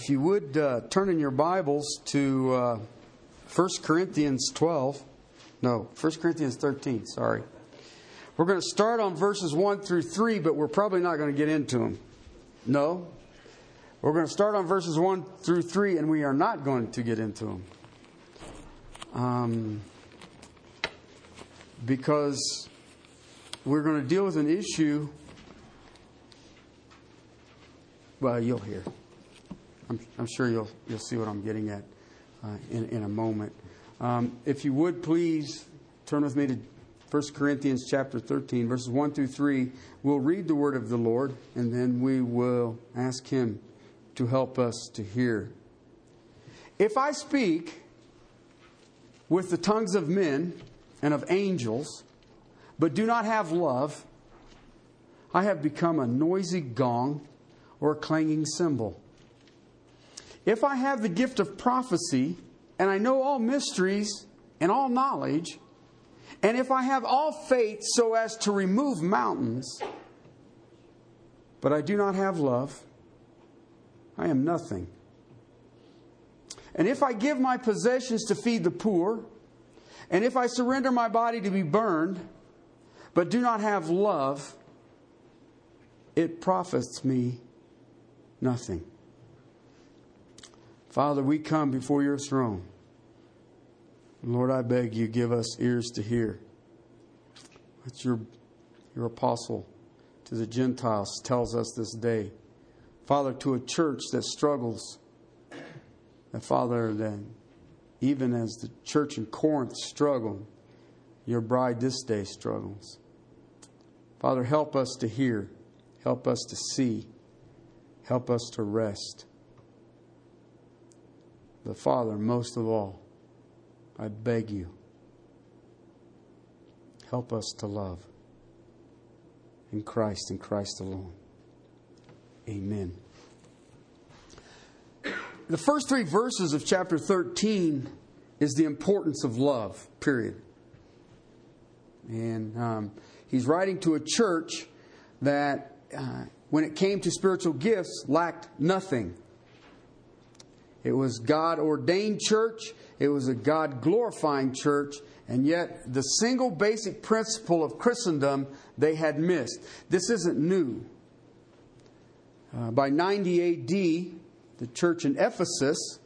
If you would uh, turn in your Bibles to uh, 1 Corinthians 12. No, 1 Corinthians 13, sorry. We're going to start on verses 1 through 3, but we're probably not going to get into them. No. We're going to start on verses 1 through 3, and we are not going to get into them. Um, because we're going to deal with an issue. Well, you'll hear. I'm, I'm sure you'll you'll see what I'm getting at uh, in in a moment. Um, if you would please turn with me to 1 Corinthians chapter 13, verses 1 through 3. We'll read the word of the Lord, and then we will ask Him to help us to hear. If I speak with the tongues of men and of angels, but do not have love, I have become a noisy gong or a clanging cymbal. If I have the gift of prophecy, and I know all mysteries and all knowledge, and if I have all faith so as to remove mountains, but I do not have love, I am nothing. And if I give my possessions to feed the poor, and if I surrender my body to be burned, but do not have love, it profits me nothing. Father, we come before your throne. Lord, I beg you, give us ears to hear. What your, your apostle to the Gentiles tells us this day. Father, to a church that struggles, that Father, that even as the church in Corinth struggled, your bride this day struggles. Father, help us to hear, help us to see, help us to rest. But Father, most of all, I beg you, help us to love in Christ and Christ alone. Amen. The first three verses of chapter 13 is the importance of love, period. And um, he's writing to a church that, uh, when it came to spiritual gifts, lacked nothing. It was God ordained church, it was a God glorifying church, and yet the single basic principle of Christendom they had missed. This isn't new. Uh, by 90 AD, the church in Ephesus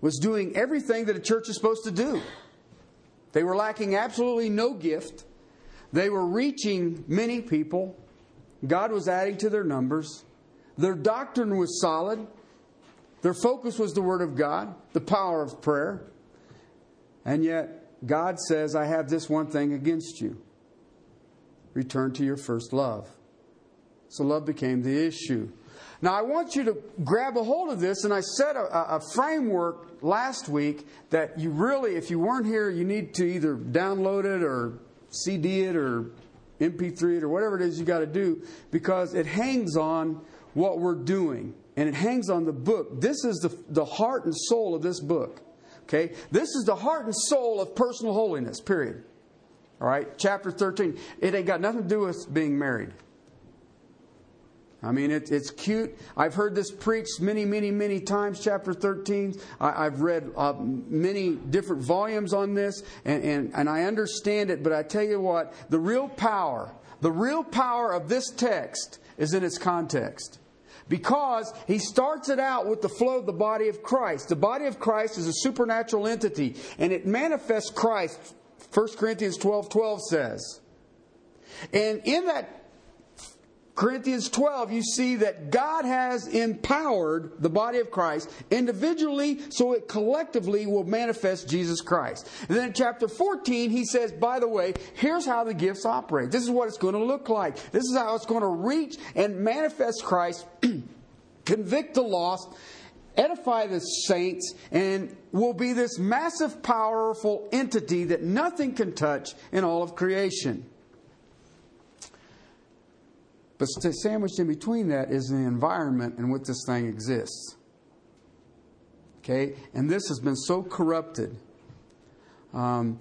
was doing everything that a church is supposed to do. They were lacking absolutely no gift. They were reaching many people. God was adding to their numbers. Their doctrine was solid. Their focus was the Word of God, the power of prayer. And yet, God says, I have this one thing against you return to your first love. So, love became the issue. Now, I want you to grab a hold of this, and I set a, a, framework last week that you really, if you weren't here, you need to either download it or CD it or MP3 it or whatever it is you got to do because it hangs on what we're doing and it hangs on the book. This is the, the heart and soul of this book. Okay? This is the heart and soul of personal holiness, period. All right? Chapter 13. It ain't got nothing to do with being married. I mean, it, it's cute. I've heard this preached many, many, many times, chapter 13. I, have read uh, many different volumes on this, and, and, and I understand it, but I tell you what, the real power, the real power of this text is in its context because he starts it out with the flow of the body of Christ. The body of Christ is a supernatural entity, and it manifests Christ, 1 Corinthians 12 12 says. And in that Corinthians 12, you see that God has empowered the body of Christ individually so it collectively will manifest Jesus Christ. And then in chapter 14, he says, by the way, here's how the gifts operate. This is what it's going to look like. This is how it's going to reach and manifest Christ, convict the lost, edify the saints, and will be this massive, powerful entity that nothing can touch in all of creation. But sandwiched in between that is the environment in which this thing exists. Okay? And this has been so corrupted. Um,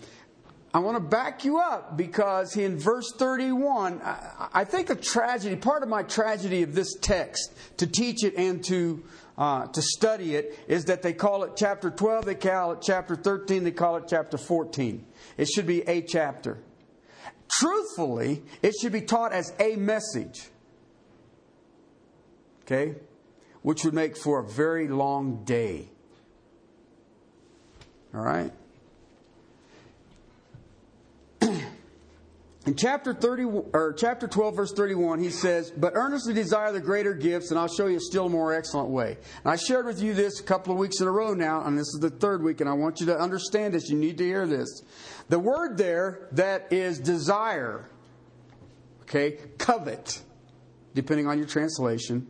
I want to back you up because in verse 31, I, I think a tragedy, part of my tragedy of this text, to teach it and to uh, to study it is that they call it chapter 12, they call it chapter 13, they call it chapter 14. It should be a chapter. Truthfully, it should be taught as a message. Okay? Which would make for a very long day. All right? In chapter 30 or chapter 12 verse 31 he says, "But earnestly desire the greater gifts and I'll show you a still more excellent way." And I shared with you this a couple of weeks in a row now, and this is the third week and I want you to understand this. You need to hear this. The word there that is desire, okay, covet, depending on your translation,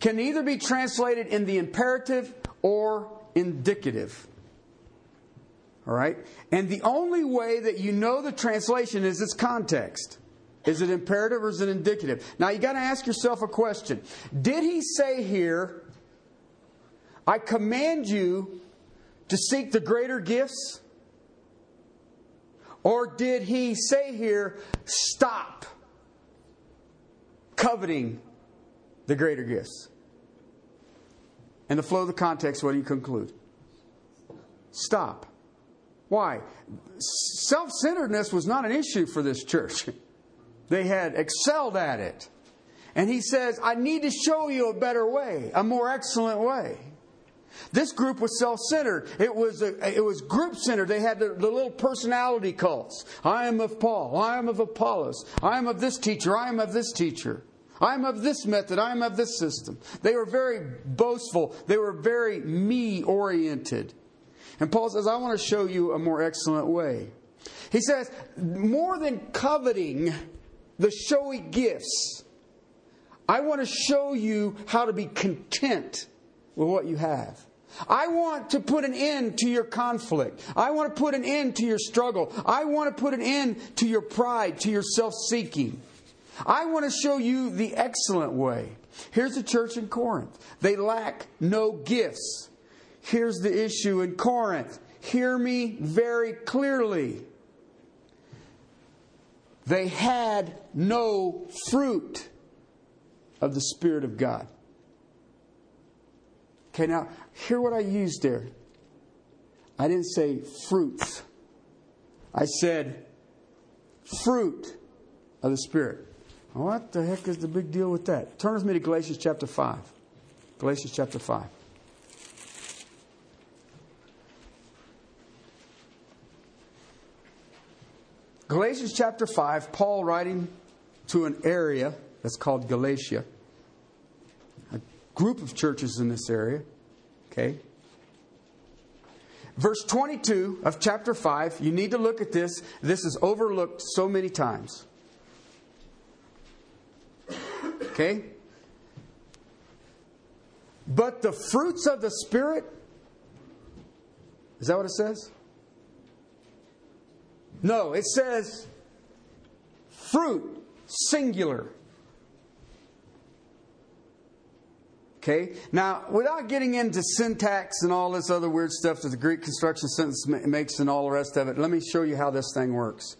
can either be translated in the imperative or indicative. All right? And the only way that you know the translation is its context. Is it imperative or is it indicative? Now you got to ask yourself a question. Did he say here, I command you to seek the greater gifts? Or did he say here, stop coveting the greater gifts? And the flow of the context, what do you conclude? Stop. Why? Self centeredness was not an issue for this church. They had excelled at it. And he says, I need to show you a better way, a more excellent way. This group was self-centered. It was a, it was group-centered. They had the, the, little personality cults. I am of Paul. I am of Apollos. I am of this teacher. I am of this teacher. I am of this method. I am of this system. They were very boastful. They were very me-oriented. And Paul says, I want to show you a more excellent way. He says, more than coveting the showy gifts, I want to show you how to be content with what you have. I want to put an end to your conflict. I want to put an end to your struggle. I want to put an end to your pride, to your self seeking. I want to show you the excellent way. Here's the church in Corinth. They lack no gifts. Here's the issue in Corinth. Hear me very clearly. They had no fruit of the Spirit of God. Okay, now, hear what I used there. I didn't say fruits. I said fruit of the Spirit. What the heck is the big deal with that? Turn with me to Galatians chapter 5. Galatians chapter 5. Galatians chapter 5, Paul writing to an area that's called Galatia, a group of churches in this area. Okay? Verse 22 of chapter 5, you need to look at this. This is overlooked so many times. Okay? But the fruits of the Spirit, is that what it says? No, it says fruit, singular. Okay? Now, without getting into syntax and all this other weird stuff that the Greek construction sentence makes and all the rest of it, let me show you how this thing works.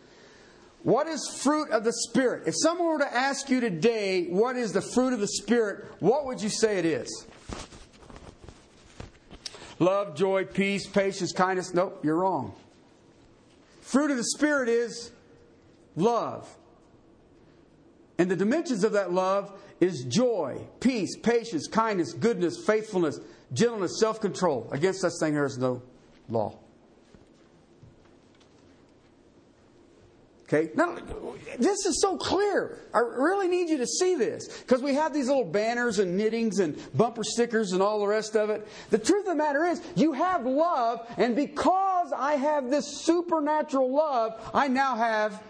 What is fruit of the Spirit? If someone were to ask you today, what is the fruit of the Spirit, what would you say it is? Love, joy, peace, patience, kindness. Nope, you're wrong. Fruit of the Spirit is love. And the dimensions of that love is joy, peace, patience, kindness, goodness, faithfulness, gentleness, self control. Against such thing there is no law. Okay? Now, this is so clear. I really need you to see this because we have these little banners and knittings and bumper stickers and all the rest of it. The truth of the matter is, you have love, and because I have this supernatural love, I now have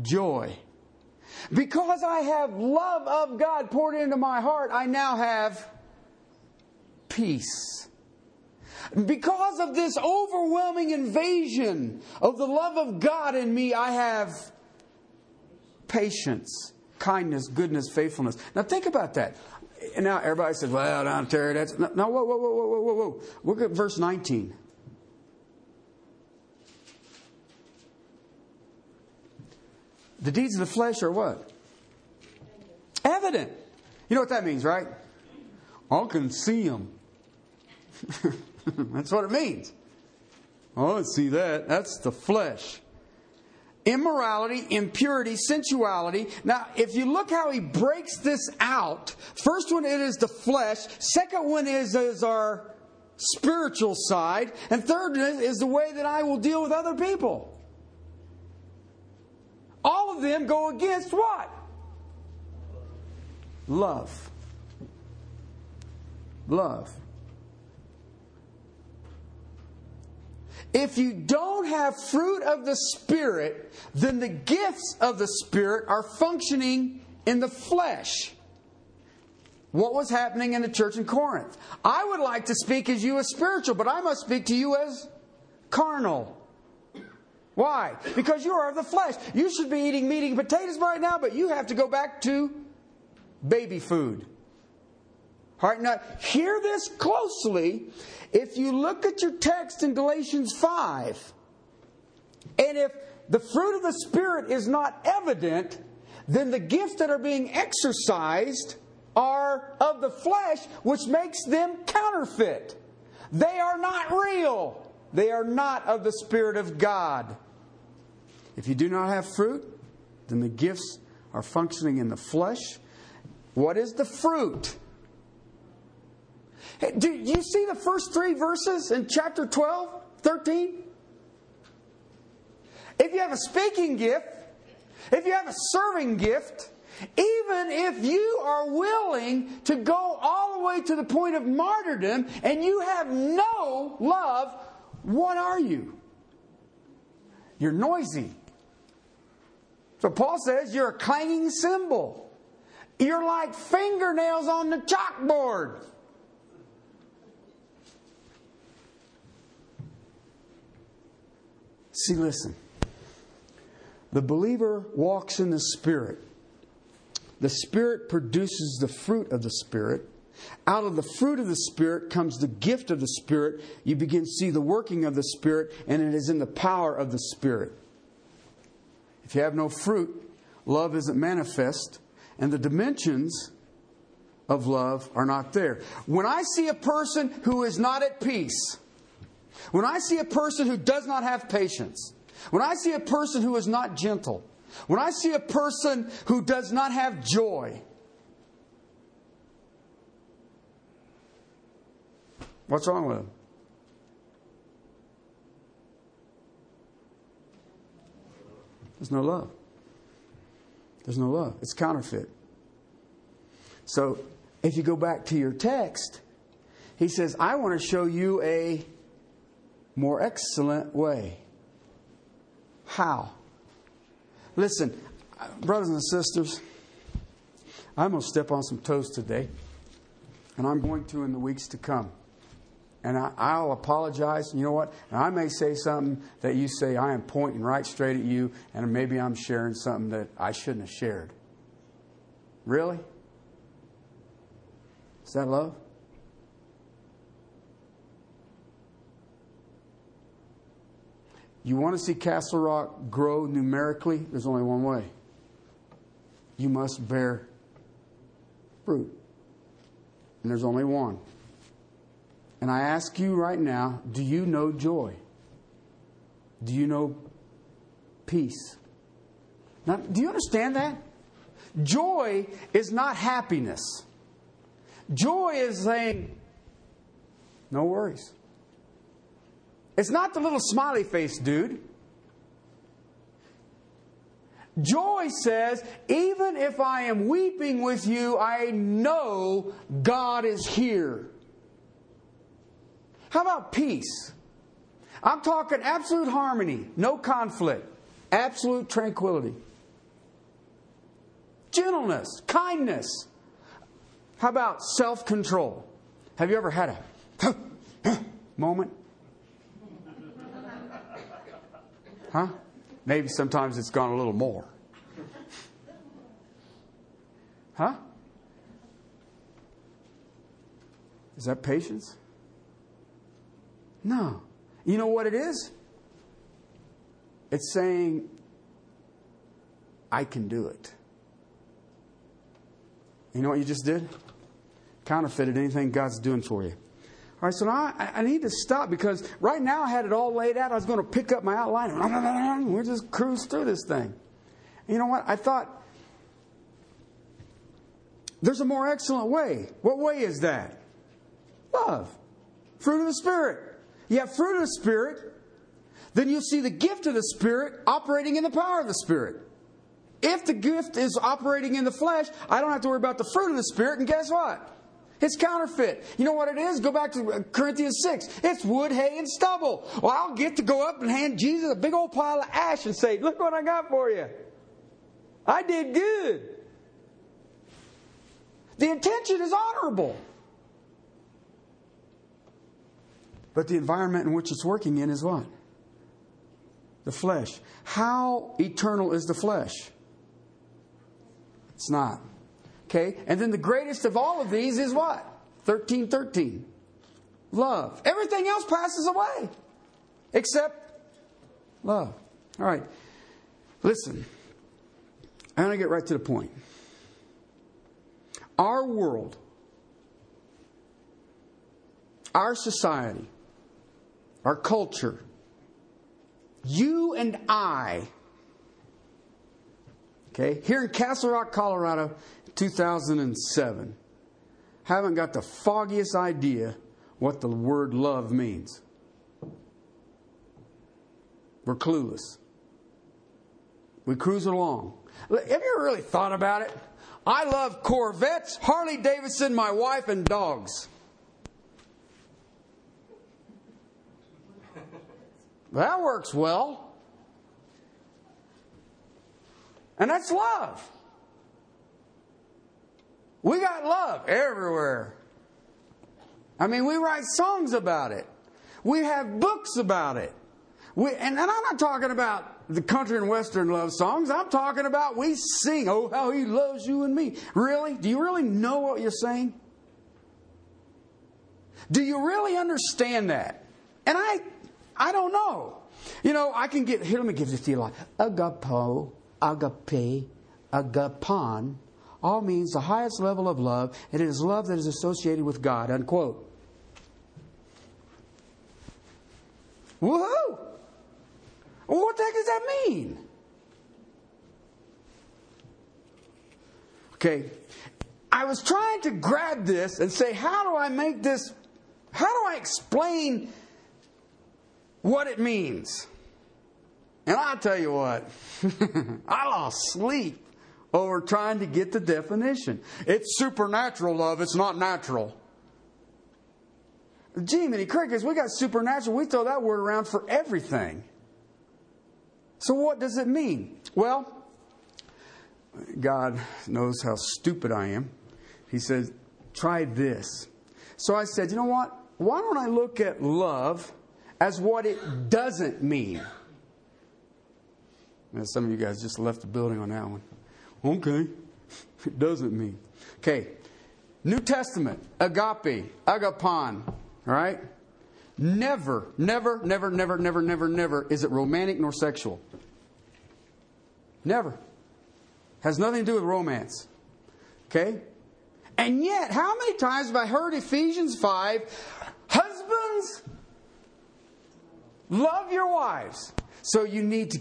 joy. Because I have love of God poured into my heart, I now have peace. Because of this overwhelming invasion of the love of God in me, I have patience, kindness, goodness, faithfulness. Now think about that. And now everybody says, well, now, Terry, that's. No, whoa, whoa, whoa, whoa, whoa, whoa. Look at verse 19. The deeds of the flesh are what? Evident. You know what that means, right? I can see them. That's what it means. Oh, I see that. That's the flesh. Immorality, impurity, sensuality. Now, if you look how he breaks this out, first one it is the flesh, second one is, is our spiritual side, and third is the way that I will deal with other people. Of them go against what? Love. Love. If you don't have fruit of the Spirit, then the gifts of the Spirit are functioning in the flesh. What was happening in the church in Corinth? I would like to speak as you as spiritual, but I must speak to you as carnal. Why? Because you are of the flesh. You should be eating meat and potatoes right now, but you have to go back to baby food. All right, now hear this closely. If you look at your text in Galatians 5, and if the fruit of the Spirit is not evident, then the gifts that are being exercised are of the flesh, which makes them counterfeit. They are not real. They are not of the Spirit of God. If you do not have fruit, then the gifts are functioning in the flesh. What is the fruit? Do you see the first three verses in chapter 12, 13? If you have a speaking gift, if you have a serving gift, even if you are willing to go all the way to the point of martyrdom and you have no love, what are you? You're noisy. So Paul says you're a clanging cymbal. You're like fingernails on the chalkboard. See, listen. The believer walks in the Spirit. The Spirit produces the fruit of the Spirit. Out of the fruit of the Spirit comes the gift of the Spirit. You begin to see the working of the Spirit, and it is in the power of the Spirit. If you have no fruit, love isn't manifest, and the dimensions of love are not there. When I see a person who is not at peace, when I see a person who does not have patience, when I see a person who is not gentle, when I see a person who does not have joy, what's wrong with them? There's no love. There's no love. It's counterfeit. So, if you go back to your text, he says, I want to show you a more excellent way. How? Listen, brothers and sisters, I'm going to step on some toes today, and I'm going to in the weeks to come. And I, will apologize. You know what? And I may say something that you say I am pointing right straight at you, and maybe I'm sharing something that I shouldn't have shared. Really? Is that love? You want to see Castle Rock grow numerically? There's only one way. You must bear fruit. And there's only one. And I ask you right now do you know joy? Do you know peace? Now, do you understand that? Joy is not happiness. Joy is saying, no worries. It's not the little smiley face dude. Joy says, even if I am weeping with you, I know God is here. How about peace? I'm talking absolute harmony, no conflict, absolute tranquility, gentleness, kindness. How about self control? Have you ever had a moment? Huh? Maybe sometimes it's gone a little more. Huh? Is that patience? No. You know what it is? It's saying, I can do it. You know what you just did? Counterfeited anything God's doing for you. All right, so now I, I, need to stop because right now I had it all laid out. I was going to pick up my outline and we're just cruise through this thing. And you know what? I thought there's a more excellent way. What way is that? Love. Fruit of the Spirit. You have fruit of the Spirit, then you see the gift of the Spirit operating in the power of the Spirit. If the gift is operating in the flesh, I don't have to worry about the fruit of the Spirit, and guess what? It's counterfeit. You know what it is? Go back to uh, Corinthians 6. It's wood, hay, and stubble. Well, I'll get to go up and hand Jesus a big old pile of ash and say, Look what I got for you. I did good. The intention is honorable. But the environment in which it's working in is what? The flesh. How eternal is the flesh? It's not. Okay? And then the greatest of all of these is what? 1313. Love. Everything else passes away except love. All right. Listen. I'm going to get right to the point. Our world, our society, our culture, you and I, okay, here in Castle Rock, Colorado, 2007, haven't got the foggiest idea what the word love means. We're clueless. We cruise along. Have you ever really thought about it? I love Corvettes, Harley Davidson, my wife, and dogs. That works well. And that's love. We got love everywhere. I mean, we write songs about it. We have books about it. We, and, and I'm not talking about the country and western love songs. I'm talking about we sing, Oh, how he loves you and me. Really? Do you really know what you're saying? Do you really understand that? And I, I don't know. You know, I can get, here, let me give this to you like agapo, agape, agapon, all means the highest level of love, and it is love that is associated with God, unquote. Woohoo! Well, what the heck does that mean? Okay, I was trying to grab this and say, how do I make this, how do I explain what it means? And I'll tell you what, I lost sleep over trying to get the definition. It's supernatural love, it's not natural. Gee, many crickets, we got supernatural. We throw that word around for everything. So, what does it mean? Well, God knows how stupid I am. He says, try this. So I said, you know what? Why don't I look at love as what it doesn't mean? Now, some of you guys just left the building on that one. Okay, it doesn't mean. Okay, New Testament, agape, agapon, all right? Never, never, never, never, never, never, never is it romantic nor sexual. Never. Has nothing to do with romance. Okay? And yet, how many times have I heard Ephesians 5 husbands, love your wives. So you need to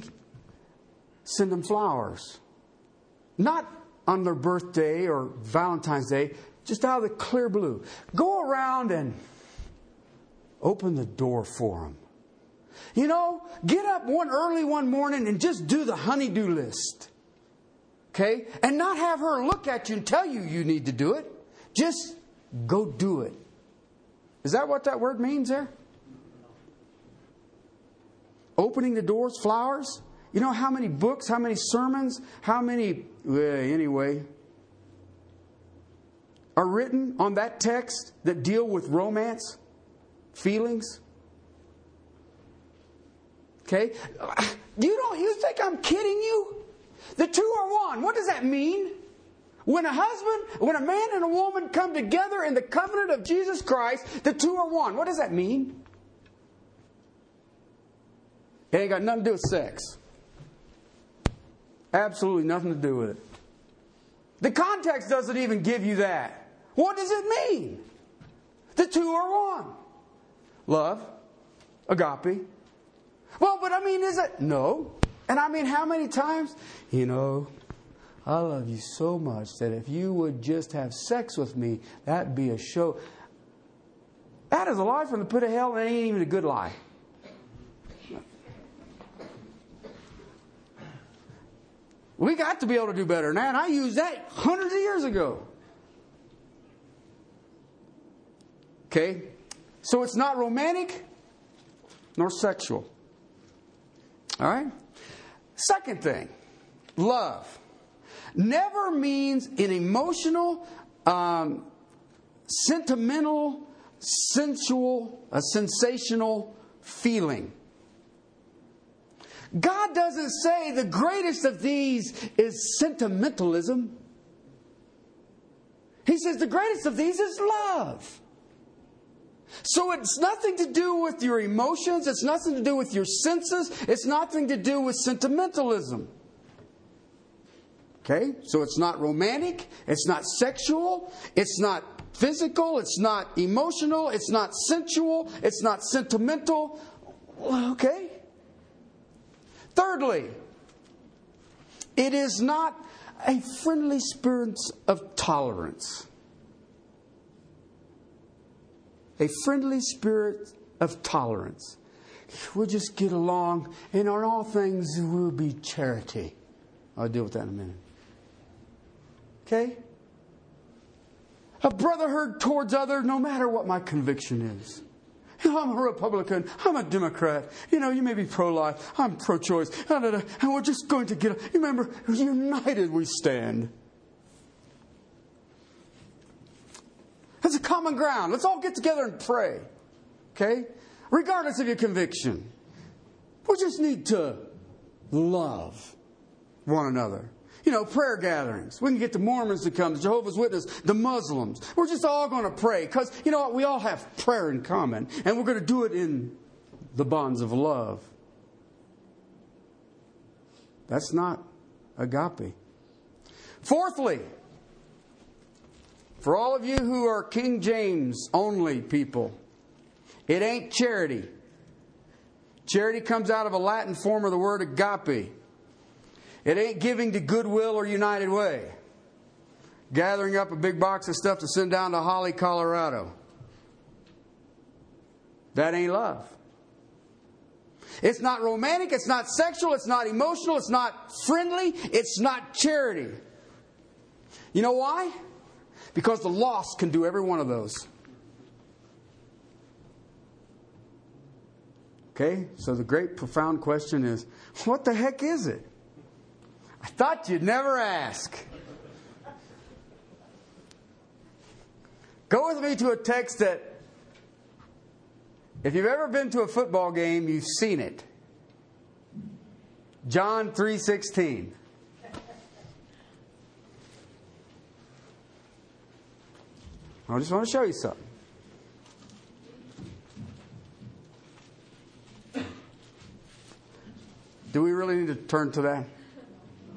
send them flowers. Not on their birthday or Valentine's Day, just out of the clear blue. Go around and open the door for them. You know, get up one early one morning and just do the honeydew list. Okay? And not have her look at you and tell you you need to do it. Just go do it. Is that what that word means there? Opening the doors, flowers? You know how many books, how many sermons, how many, anyway, are written on that text that deal with romance, feelings? Okay? You don't you think I'm kidding you? The two are one. What does that mean? When a husband, when a man and a woman come together in the covenant of Jesus Christ, the two are one. What does that mean? It ain't got nothing to do with sex. Absolutely nothing to do with it. The context doesn't even give you that. What does it mean? The two are one. Love, agape. Well, but I mean, is it? No. And I mean, how many times? You know, I love you so much that if you would just have sex with me, that'd be a show. That is a lie from the pit of hell, and it ain't even a good lie. We got to be able to do better than that. I used that hundreds of years ago. Okay? So it's not romantic nor sexual. All right? Second thing love never means an emotional, um, sentimental, sensual, a sensational feeling. God doesn't say the greatest of these is sentimentalism. He says the greatest of these is love. So it's nothing to do with your emotions, it's nothing to do with your senses, it's nothing to do with sentimentalism. Okay? So it's not romantic, it's not sexual, it's not physical, it's not emotional, it's not sensual, it's not sentimental. Okay? Thirdly, it is not a friendly spirit of tolerance. A friendly spirit of tolerance. We'll just get along, and on all things we'll be charity. I'll deal with that in a minute. Okay? A brotherhood towards others, no matter what my conviction is. I'm a Republican. I'm a Democrat. You know, you may be pro life. I'm pro choice. And we're just going to get. You remember, united we stand. That's a common ground. Let's all get together and pray. Okay? Regardless of your conviction. We just need to love one another. You know, prayer gatherings. We can get the Mormons to come, the Jehovah's Witnesses, the Muslims. We're just all going to pray because, you know what, we all have prayer in common. And we're going to do it in the bonds of love. That's not agape. Fourthly, for all of you who are King James only people, it ain't charity. Charity comes out of a Latin form of the word agape. It ain't giving to Goodwill or United Way. Gathering up a big box of stuff to send down to Holly, Colorado. That ain't love. It's not romantic, it's not sexual, it's not emotional, it's not friendly, it's not charity. You know why? Because the lost can do every one of those. Okay, so the great profound question is what the heck is it? I thought you'd never ask. Go with me to a text that, if you've ever been to a football game, you've seen it. John 3:16. I just want to show you something. Do we really need to turn to that?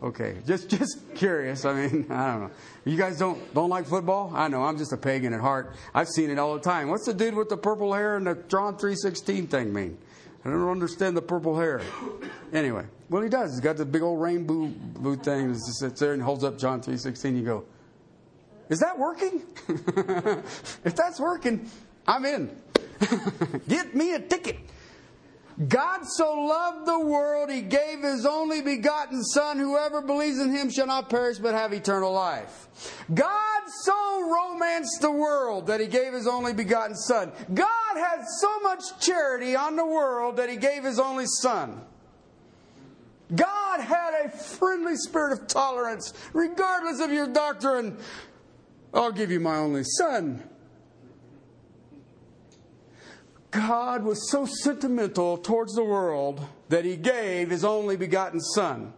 Okay, just just curious. I mean, I don't know. You guys don't don't like football? I know. I'm just a pagan at heart. I've seen it all the time. What's the dude with the purple hair and the John three sixteen thing mean? I don't understand the purple hair. Anyway, well, he does. He's got the big old rainbow blue thing. He sits there and holds up John three sixteen. You go, is that working? if that's working, I'm in. Get me a ticket. God so loved the world, he gave his only begotten Son. Whoever believes in him shall not perish but have eternal life. God so romanced the world that he gave his only begotten Son. God had so much charity on the world that he gave his only Son. God had a friendly spirit of tolerance, regardless of your doctrine. I'll give you my only Son. God was so sentimental towards the world that he gave his only begotten Son.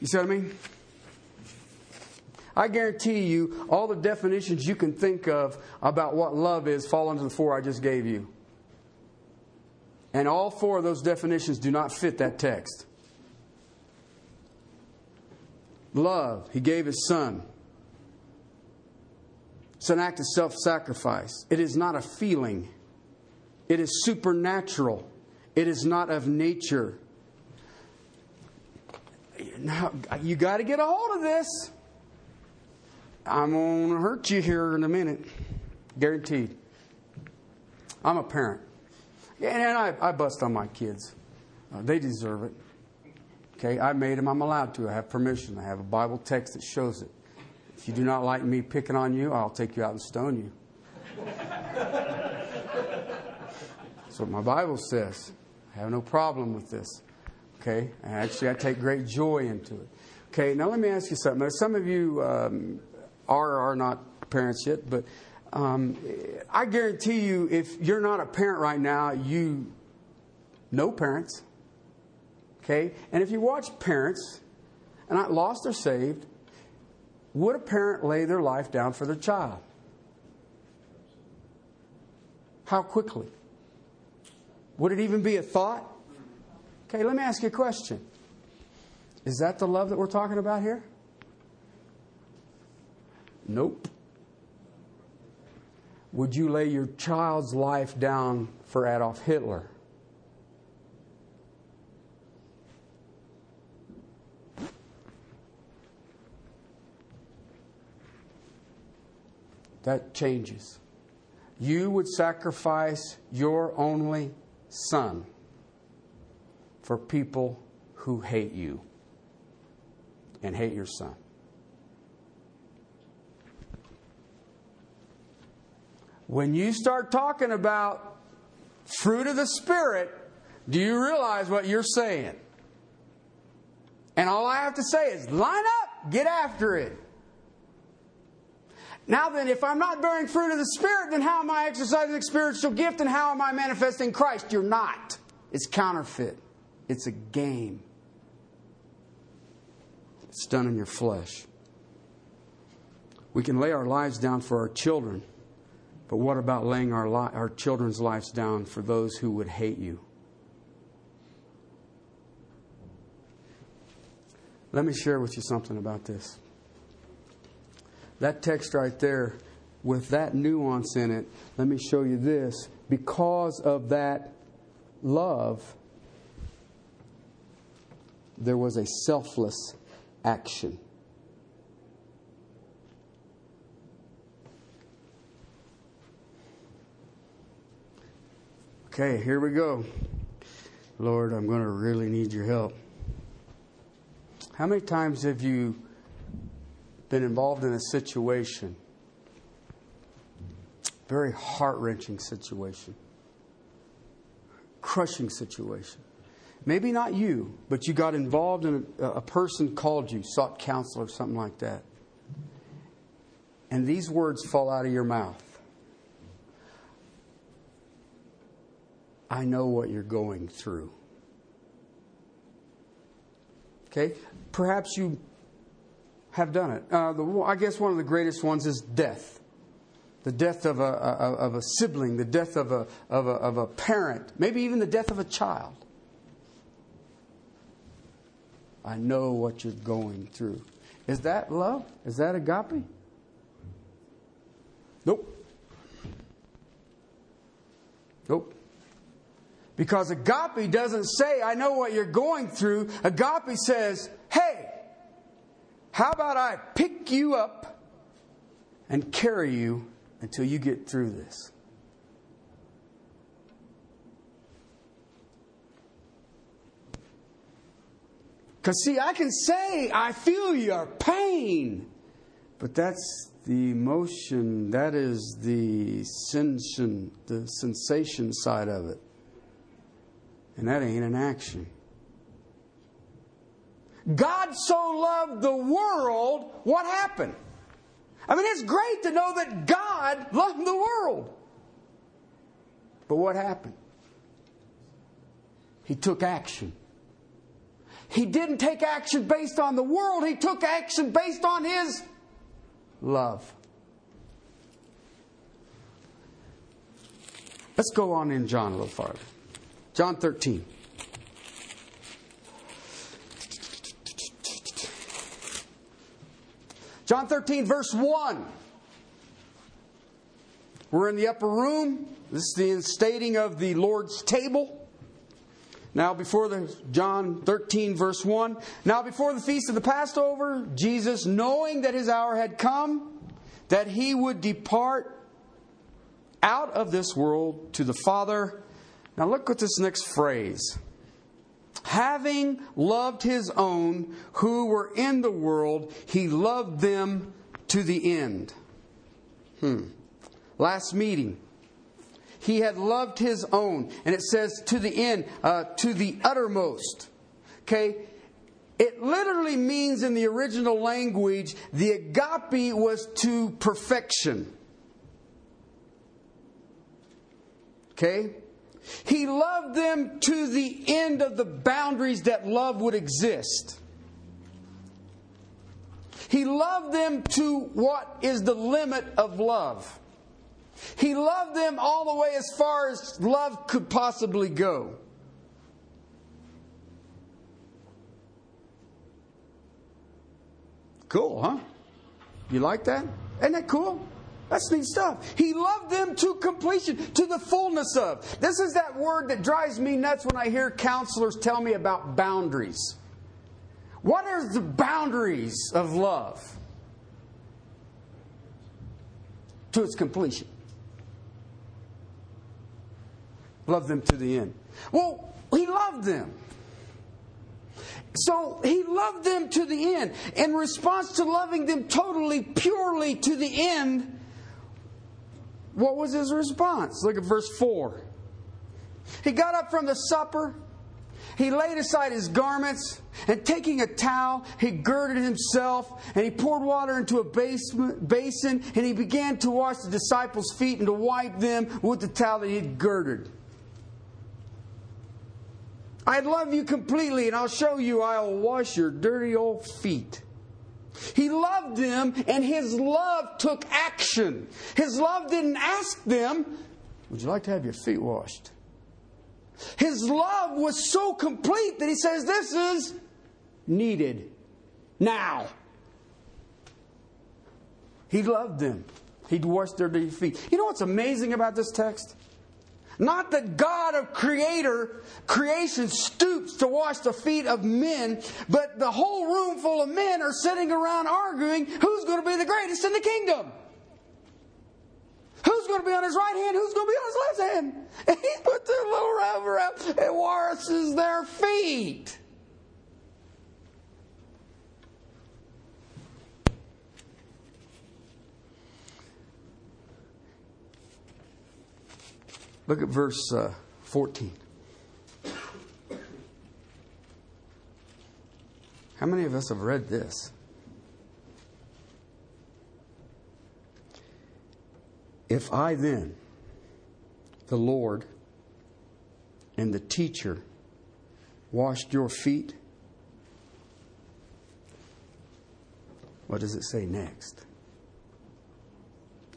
You see what I mean? I guarantee you, all the definitions you can think of about what love is fall into the four I just gave you. And all four of those definitions do not fit that text. Love, he gave his son. It's an act of self sacrifice. It is not a feeling, it is supernatural. It is not of nature. Now, you got to get a hold of this. I'm going to hurt you here in a minute. Guaranteed. I'm a parent. And I, I bust on my kids. Uh, they deserve it. Okay, I made them. I'm allowed to. I have permission. I have a Bible text that shows it. If you do not like me picking on you, I'll take you out and stone you. That's what my Bible says. I have no problem with this. Okay? Actually, I take great joy into it. Okay, now let me ask you something. Some of you um, are or are not parents yet, but um, I guarantee you, if you're not a parent right now, you know parents. Okay? And if you watch parents, and not lost or saved, would a parent lay their life down for their child? How quickly? Would it even be a thought? Okay, let me ask you a question. Is that the love that we're talking about here? Nope. Would you lay your child's life down for Adolf Hitler? That changes. You would sacrifice your only son for people who hate you and hate your son. When you start talking about fruit of the Spirit, do you realize what you're saying? And all I have to say is line up, get after it. Now then, if I'm not bearing fruit of the Spirit, then how am I exercising a spiritual gift and how am I manifesting Christ? You're not. It's counterfeit, it's a game. It's done in your flesh. We can lay our lives down for our children, but what about laying our, li- our children's lives down for those who would hate you? Let me share with you something about this. That text right there, with that nuance in it, let me show you this. Because of that love, there was a selfless action. Okay, here we go. Lord, I'm going to really need your help. How many times have you been involved in a situation, very heart wrenching situation, crushing situation. Maybe not you, but you got involved in a, a person called you, sought counsel or something like that. And these words fall out of your mouth. I know what you're going through. Okay? Perhaps you have done it. Uh, the, I guess one of the greatest ones is death. The death of a, of a sibling, the death of a, of, a, of a parent, maybe even the death of a child. I know what you're going through. Is that love? Is that agape? Nope. Nope. Because agape doesn't say, I know what you're going through. Agape says, hey, how about I pick you up and carry you until you get through this? Because, see, I can say, I feel your pain, but that's the emotion, that is the sensation, the sensation side of it. And that ain't an action. God so loved the world, what happened? I mean, it's great to know that God loved the world. But what happened? He took action. He didn't take action based on the world, he took action based on his love. Let's go on in John a little farther. John 13. John 13, verse 1. We're in the upper room. This is the instating of the Lord's table. Now, before the John 13, verse 1. Now, before the feast of the Passover, Jesus, knowing that his hour had come, that he would depart out of this world to the Father. Now, look at this next phrase. Having loved his own who were in the world, he loved them to the end. Hmm. Last meeting, he had loved his own. And it says to the end, uh, to the uttermost. Okay? It literally means in the original language, the agape was to perfection. Okay? He loved them to the end of the boundaries that love would exist. He loved them to what is the limit of love. He loved them all the way as far as love could possibly go. Cool, huh? You like that? Isn't that cool? That's neat stuff. He loved them to completion, to the fullness of. This is that word that drives me nuts when I hear counselors tell me about boundaries. What are the boundaries of love? To its completion. Love them to the end. Well, he loved them. So he loved them to the end. In response to loving them totally, purely to the end, what was his response? Look at verse 4. He got up from the supper. He laid aside his garments, and taking a towel, he girded himself, and he poured water into a basin, and he began to wash the disciples' feet and to wipe them with the towel that he had girded. I love you completely, and I'll show you I'll wash your dirty old feet. He loved them, and his love took action. His love didn't ask them, Would you like to have your feet washed? His love was so complete that he says, This is needed now. He loved them. He'd washed their feet. You know what's amazing about this text? Not that God of creator, creation stoops to wash the feet of men, but the whole room full of men are sitting around arguing who's going to be the greatest in the kingdom. Who's going to be on his right hand? Who's going to be on his left hand? And he put their little rubber up and washes their feet. Look at verse uh, 14. How many of us have read this? If I then, the Lord and the teacher, washed your feet, what does it say next?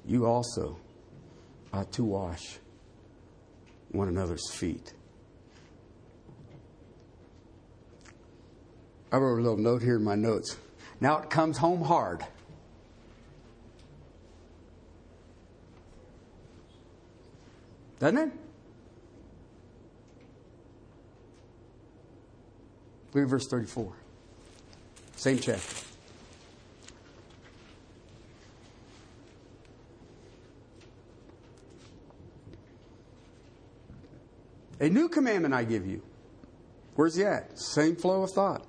You also ought to wash one another's feet. I wrote a little note here in my notes. Now it comes home hard. Doesn't it? Look at verse 34. Same chapter. A new commandment I give you. Where's he at? Same flow of thought.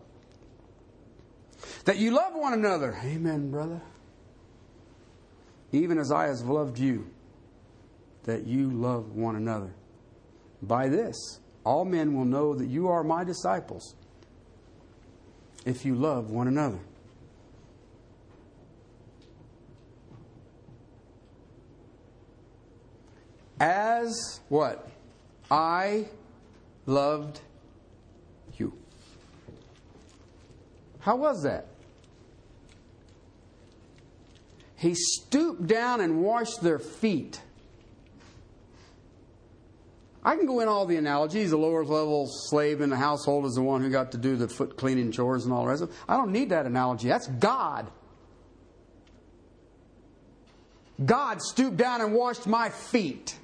That you love one another. Amen, brother. Even as I have loved you, that you love one another. By this, all men will know that you are my disciples if you love one another. As what? I loved you. How was that? He stooped down and washed their feet. I can go in all the analogies. The lower level slave in the household is the one who got to do the foot cleaning chores and all the rest of it. I don't need that analogy. That's God. God stooped down and washed my feet.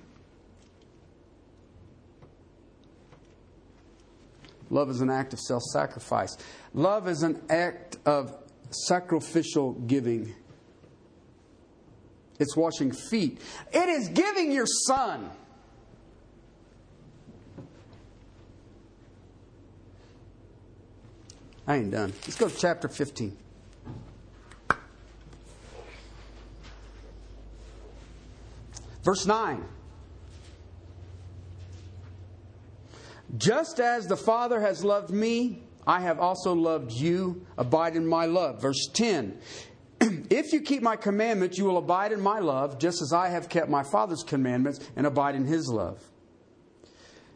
Love is an act of self sacrifice. Love is an act of sacrificial giving. It's washing feet. It is giving your son. I ain't done. Let's go to chapter 15. Verse 9. Just as the Father has loved me, I have also loved you. Abide in my love. Verse 10. if you keep my commandments, you will abide in my love, just as I have kept my Father's commandments and abide in his love.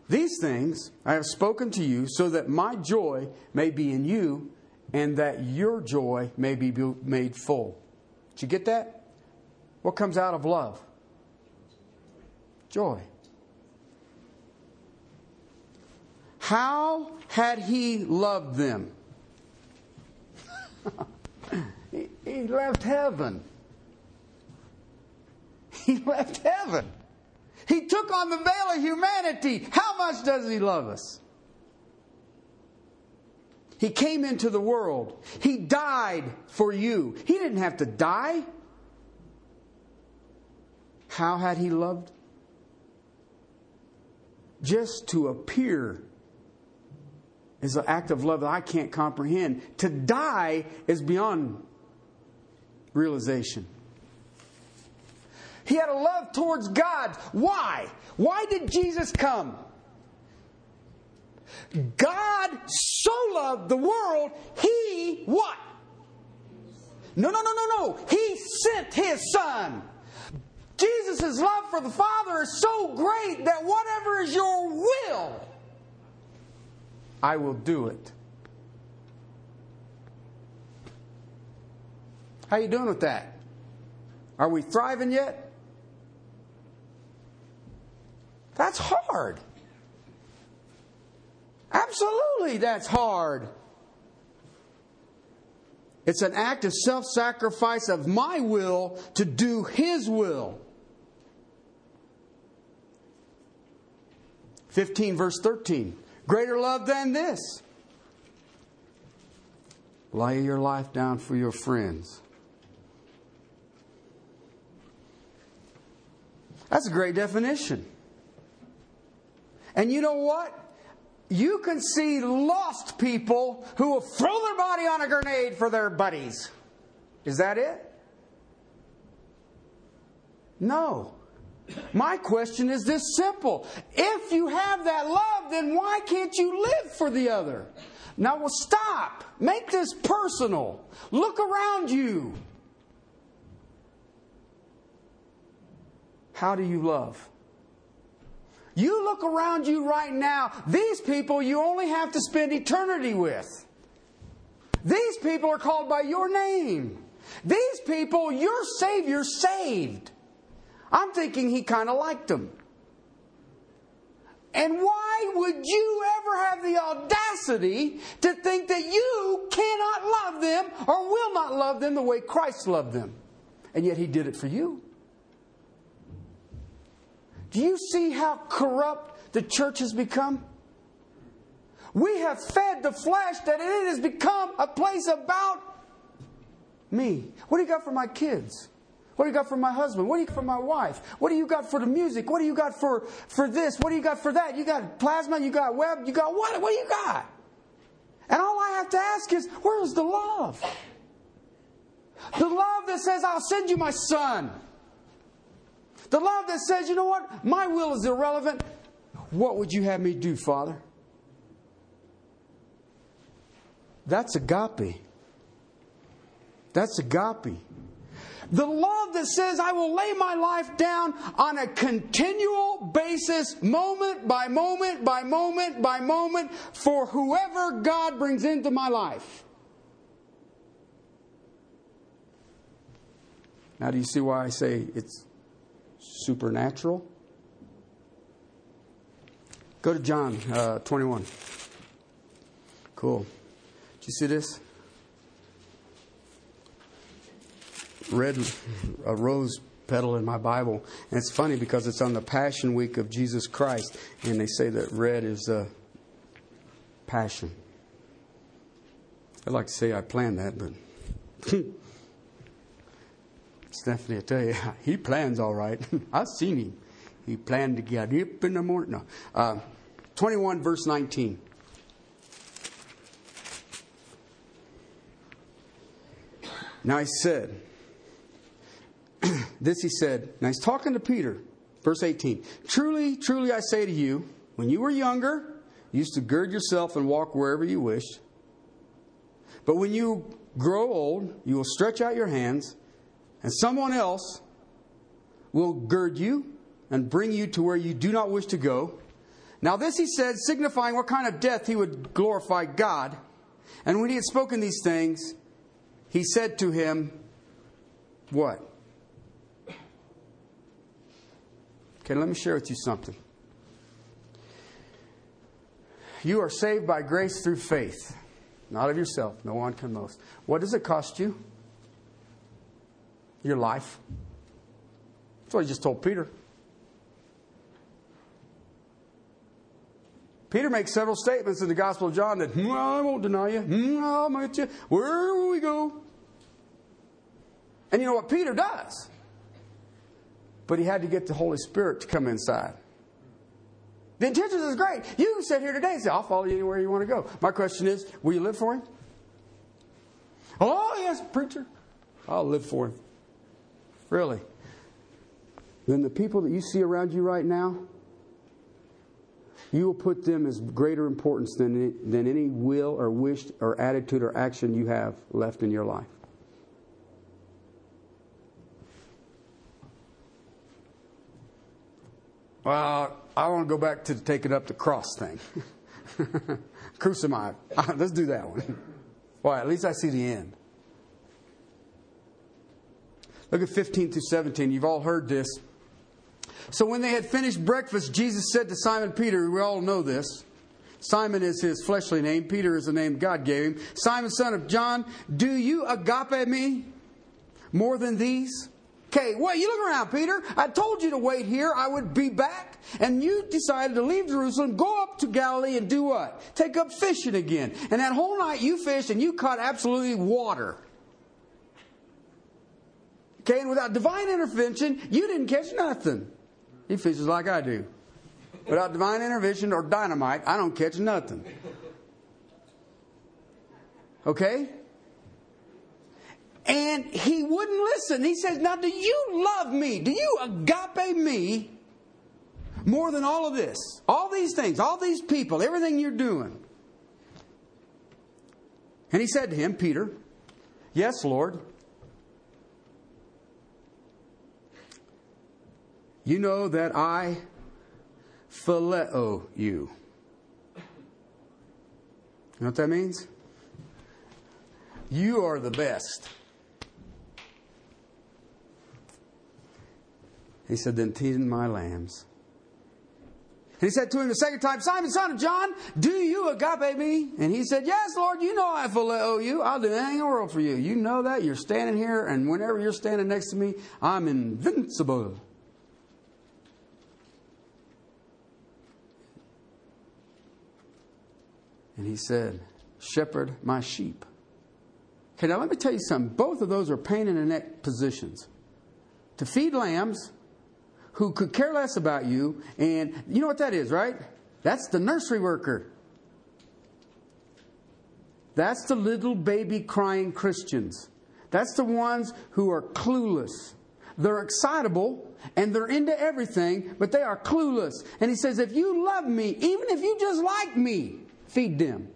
These things I have spoken to you so that my joy may be in you and that your joy may be made full. Did you get that? What comes out of love? Joy. How had he loved them? he, left heaven. He left heaven. He took on the veil of humanity. How much does he love us? He came into the world. He died for you. He didn't have to die. How had he loved? Just to appear is an act of love that I can't comprehend. To die is beyond realization. He had a love towards God. Why? Why did Jesus come? God so loved the world, he what? No, no, no, no, no. He sent his son. Jesus' love for the Father is so great that whatever is your will, I will do it. How are you doing with that? Are we thriving yet? That's hard. Absolutely, that's hard. It's an act of self sacrifice of my will to do His will. 15, verse 13. Greater love than this. Lay your life down for your friends. That's a great definition. And you know what? You can see lost people who will throw their body on a grenade for their buddies. Is that it? No. My question is this simple. If you have that love, then why can't you live for the other? Now, well, stop. Make this personal. Look around you. How do you love? You look around you right now, these people you only have to spend eternity with. These people are called by your name. These people, your Savior saved. I'm thinking he kind of liked them. And why would you ever have the audacity to think that you cannot love them or will not love them the way Christ loved them? And yet he did it for you. Do you see how corrupt the church has become? We have fed the flesh that it has become a place about me. What do you got for my kids? What do you got for my husband? What do you got for my wife? What do you got for the music? What do you got for, for this? What do you got for that? You got plasma, you got web, you got what? What do you got? And all I have to ask is, where's the love? The love that says, I'll send you my son. The love that says, you know what? My will is irrelevant. What would you have me do, Father? That's agape. That's agape. The love that says, I will lay my life down on a continual basis, moment by moment by moment by moment, for whoever God brings into my life. Now, do you see why I say it's supernatural. Go to John uh, 21. Cool. Did you see this? Red, a rose petal in my Bible. And it's funny because it's on the Passion Week of Jesus Christ, and they say that red is passion. I'd like to say I planned that, but Stephanie, I tell you, he plans all right. I've seen him. He planned to get up in the morning. No. Uh, 21, verse 19. Now I said, this he said, now he's talking to Peter, verse 18. Truly, truly I say to you, when you were younger, you used to gird yourself and walk wherever you wished. But when you grow old, you will stretch out your hands, and someone else will gird you and bring you to where you do not wish to go. Now, this he said, signifying what kind of death he would glorify God. And when he had spoken these things, he said to him, What? Okay, let me share with you something. You are saved by grace through faith, not of yourself. No one can boast. What does it cost you? Your life. That's what he just told Peter. Peter makes several statements in the Gospel of John that, well, I won't deny you. Hmm, I'll meet you. Where will we go? And you know what Peter does? But he had to get the Holy Spirit to come inside. The intentions is great. You can sit here today and say, I'll follow you anywhere you want to go. My question is, will you live for him? Oh, yes, preacher. I'll live for him. Really. Then the people that you see around you right now, you will put them as greater importance than, than any will or wish or attitude or action you have left in your life. Well, I want to go back to taking up the cross thing. Crucify. Let's do that one. Why? At least I see the end. Look at 15 through 17. You've all heard this. So when they had finished breakfast, Jesus said to Simon Peter, we all know this. Simon is his fleshly name. Peter is the name God gave him. Simon, son of John, do you agape me more than these? Okay, well, you look around, Peter. I told you to wait here. I would be back. And you decided to leave Jerusalem, go up to Galilee, and do what? Take up fishing again. And that whole night you fished and you caught absolutely water. Okay, and without divine intervention, you didn't catch nothing. He fishes like I do. Without divine intervention or dynamite, I don't catch nothing. Okay? And he wouldn't listen. He says, Now, do you love me? Do you agape me more than all of this? All these things, all these people, everything you're doing. And he said to him, Peter, Yes, Lord. You know that I phileo you. You know what that means? You are the best. He said, Then tend my lambs. And he said to him the second time, Simon, son of John, do you agape me? And he said, Yes, Lord, you know I phileo you. I'll do anything in the world for you. You know that. You're standing here, and whenever you're standing next to me, I'm invincible. And he said, Shepherd my sheep. Okay, now let me tell you something. Both of those are pain in the neck positions. To feed lambs who could care less about you, and you know what that is, right? That's the nursery worker. That's the little baby crying Christians. That's the ones who are clueless. They're excitable and they're into everything, but they are clueless. And he says, if you love me, even if you just like me, Feed them.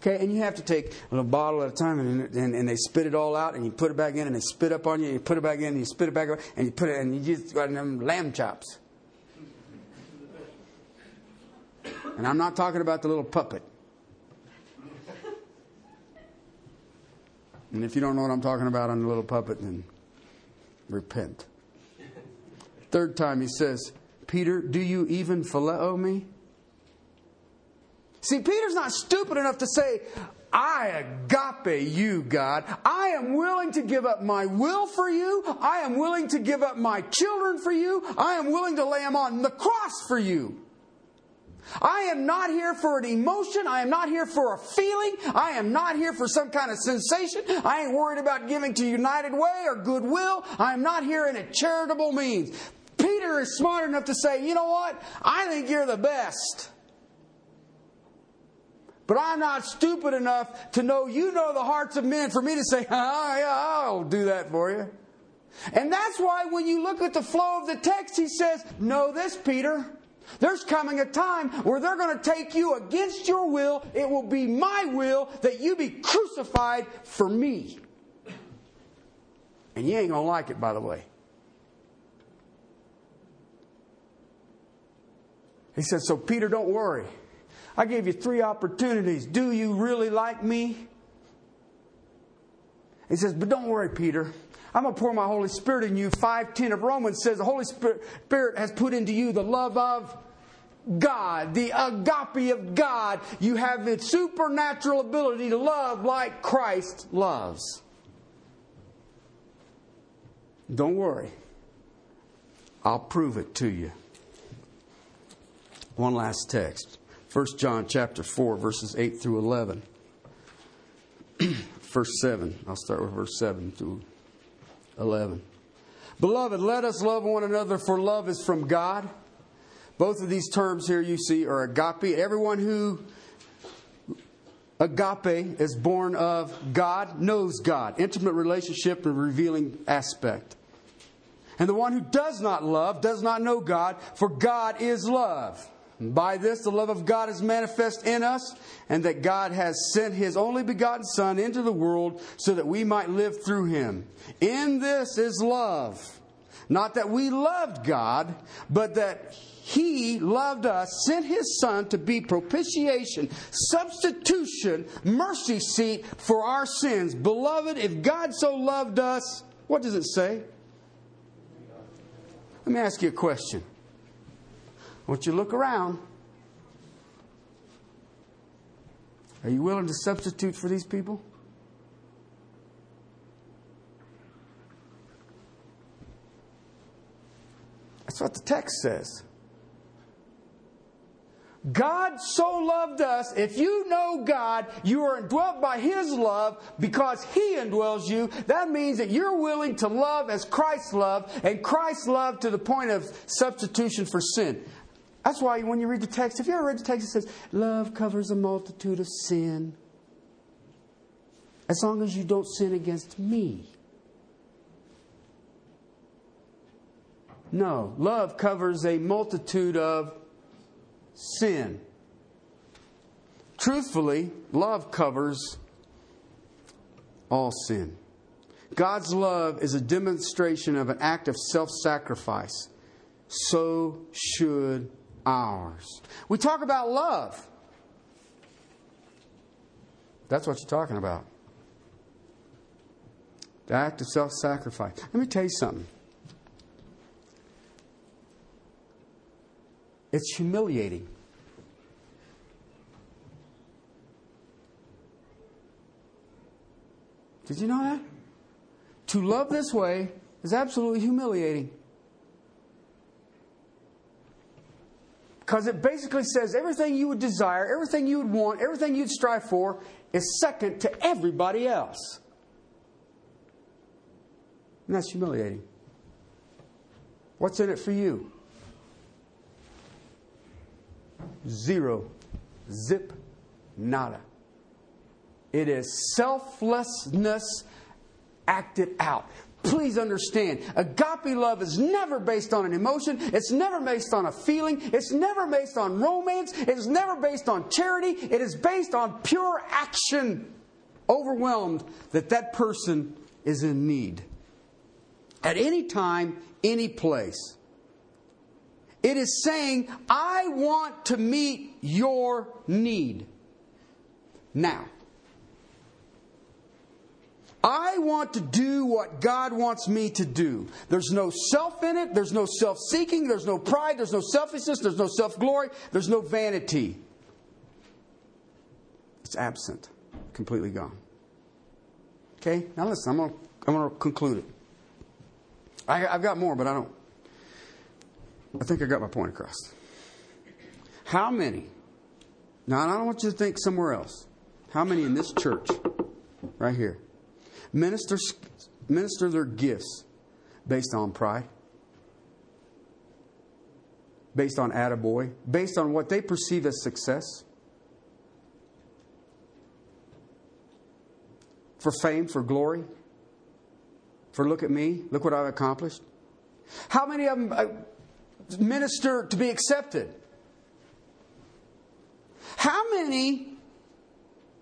Okay, and you have to take a little bottle at a time, and, and, and, they spit it all out, and you put it back in, and they spit up on you, and you put it back in, and you spit it back up, and you put it, and you just got them lamb chops. And I'm not talking about the little puppet. And if you don't know what I'm talking about on the little puppet, then repent. Third time he says, Peter, do you even phileo me? See, Peter's not stupid enough to say, I agape you, God. I am willing to give up my will for you. I am willing to give up my children for you. I am willing to lay them on the cross for you. I am not here for an emotion. I am not here for a feeling. I am not here for some kind of sensation. I ain't worried about giving to United Way or Goodwill. I am not here in a charitable means. Peter is smart enough to say, you know what? I think you're the best. But I'm not stupid enough to know you know the hearts of men for me to say, oh, yeah, I'll do that for you. And that's why when you look at the flow of the text, he says, Know this, Peter. There's coming a time where they're going to take you against your will. It will be my will that you be crucified for me. And you ain't going to like it, by the way. He said, So, Peter, don't worry. I gave you three opportunities. Do you really like me? He says, But don't worry, Peter. I'm going to pour my Holy Spirit in you. 510 of Romans says the Holy Spirit has put into you the love of God, the agape of God. You have the supernatural ability to love like Christ loves. Don't worry. I'll prove it to you. One last text. 1 John chapter 4, verses 8 through 11. verse 7. I'll start with verse 7 through 11. Beloved, let us love one another, for love is from God. Both of these terms here you see are agape. Everyone who agape is born of God knows God. Intimate relationship and revealing aspect. And the one who does not love does not know God, for God is love. By this, the love of God is manifest in us, and that God has sent His only begotten Son into the world so that we might live through Him. In this is love. Not that we loved God, but that He loved us, sent His Son to be propitiation, substitution, mercy seat for our sins. Beloved, if God so loved us, what does it say? Let me ask you a question. Want you look around. Are you willing to substitute for these people? That's what the text says. God so loved us. If you know God, you are indwelt by His love because He indwells you. That means that you're willing to love as Christ loved, and Christ loved to the point of substitution for sin. That's why when you read the text, if you ever read the text, it says, Love covers a multitude of sin. As long as you don't sin against me. No, love covers a multitude of sin. Truthfully, love covers all sin. God's love is a demonstration of an act of self sacrifice. So should ours. We talk about love. That's what you're talking about. The act of self sacrifice. Let me tell you something. It's humiliating. Did you know that? To love this way is absolutely humiliating. Because it basically says everything you would desire, everything you would want, everything you'd strive for is second to everybody else. And that's humiliating. What's in it for you? Zero. Zip. Nada. It is selflessness acted out. Please understand, agape love is never based on an emotion. It's never based on a feeling. It's never based on romance. It's never based on charity. It is based on pure action, overwhelmed that that person is in need. At any time, any place. It is saying, I want to meet your need. Now, I want to do what God wants me to do. There's no self in it. There's no self seeking. There's no pride. There's no selfishness. There's no self glory. There's no vanity. It's absent. completely gone. Okay, now listen, I'm going to I'm to conclude it. I, I've got more, but I don't. I think I got my point across. How many? Now, I don't want you to think somewhere else. How many in this church, right here, minister, minister their gifts based on pride? Based on attaboy? Based on what they perceive as success? For fame, for glory? For look at me, look what I've accomplished? How many of them uh, minister to be accepted? How many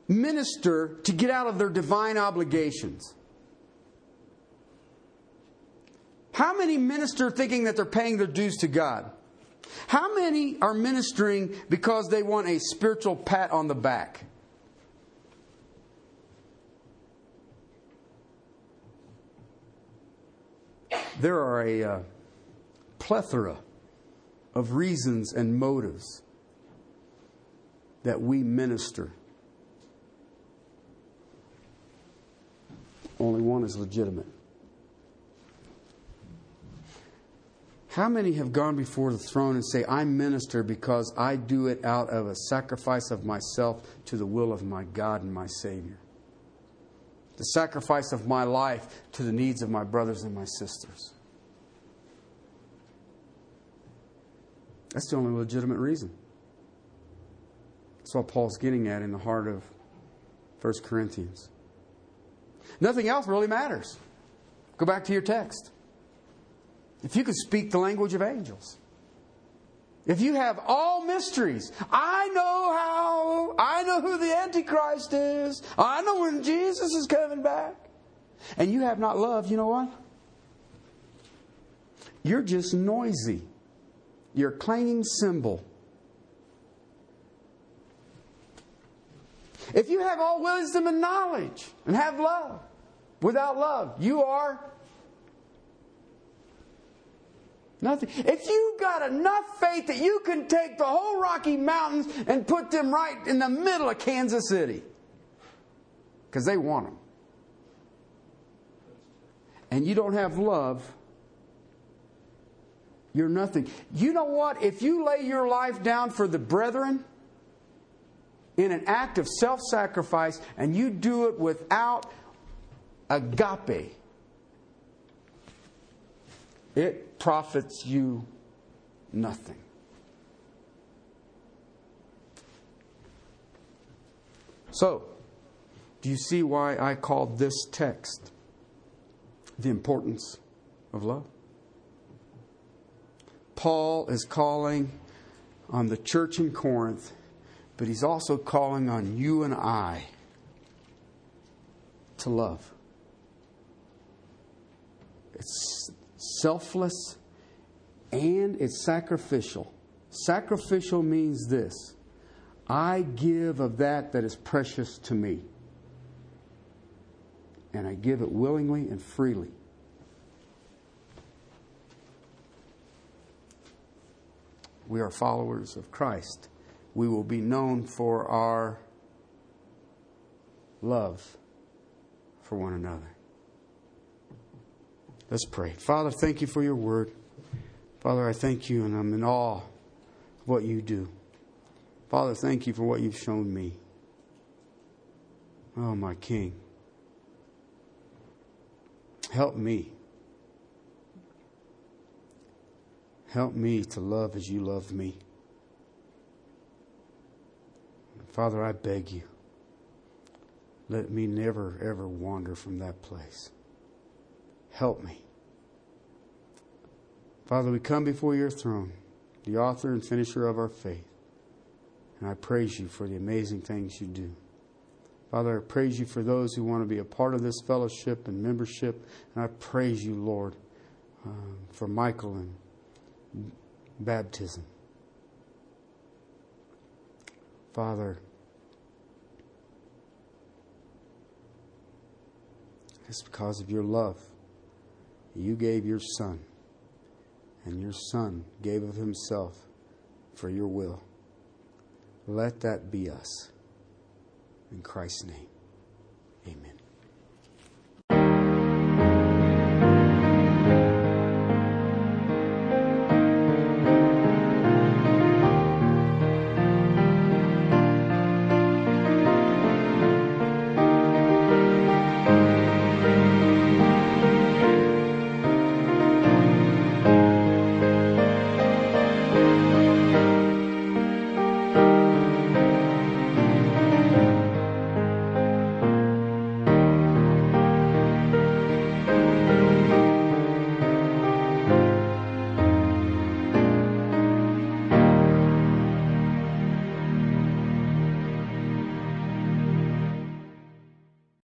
minister to get out of their divine obligations? How many minister thinking that they're paying their dues to God? How many are ministering because they want a spiritual pat on the back? There are a uh, plethora of reasons and motives that we minister. Only one is legitimate. How many have gone before the throne and say, I minister because I do it out of a sacrifice of myself to the will of my God and my Savior? The sacrifice of my life to the needs of my brothers and my sisters. That's the only legitimate reason. That's what Paul's getting at in the heart of 1 Corinthians. Nothing else really matters. Go back to your text. If you could speak the language of angels, if you have all mysteries, I know how, I know who the Antichrist is, I know when Jesus is coming back, and you have not love, you know what? You're just noisy. You're a clanging cymbal. If you have all wisdom and knowledge and have love, without love, you are Nothing. If you've got enough faith that you can take the whole Rocky Mountains and put them right in the middle of Kansas City, because they want them, and you don't have love, you're nothing. You know what? If you lay your life down for the brethren in an act of self sacrifice and you do it without agape, it profits you nothing. So, do you see why I called this text the importance of love? Paul is calling on the church in Corinth, but he's also calling on you and I to love. It's selfless and it's sacrificial. Sacrificial means this I give of that that is precious to me, and I give it willingly and freely. We are followers of Christ. We will be known for our love for one another. Let's pray. Father, thank you for your word. Father, I thank you and I'm in awe of what you do. Father, thank you for what you've shown me. Oh, my King. Help me. Help me to love as you love me. Father, I beg you, let me never, ever wander from that place. Help me. Father, we come before your throne, the author and finisher of our faith. And I praise you for the amazing things you do. Father, I praise you for those who want to be a part of this fellowship and membership. And I praise you, Lord, uh, for Michael and baptism. Father, it's because of your love. You gave your Son, and your Son gave of Himself for your will. Let that be us. In Christ's name. Amen.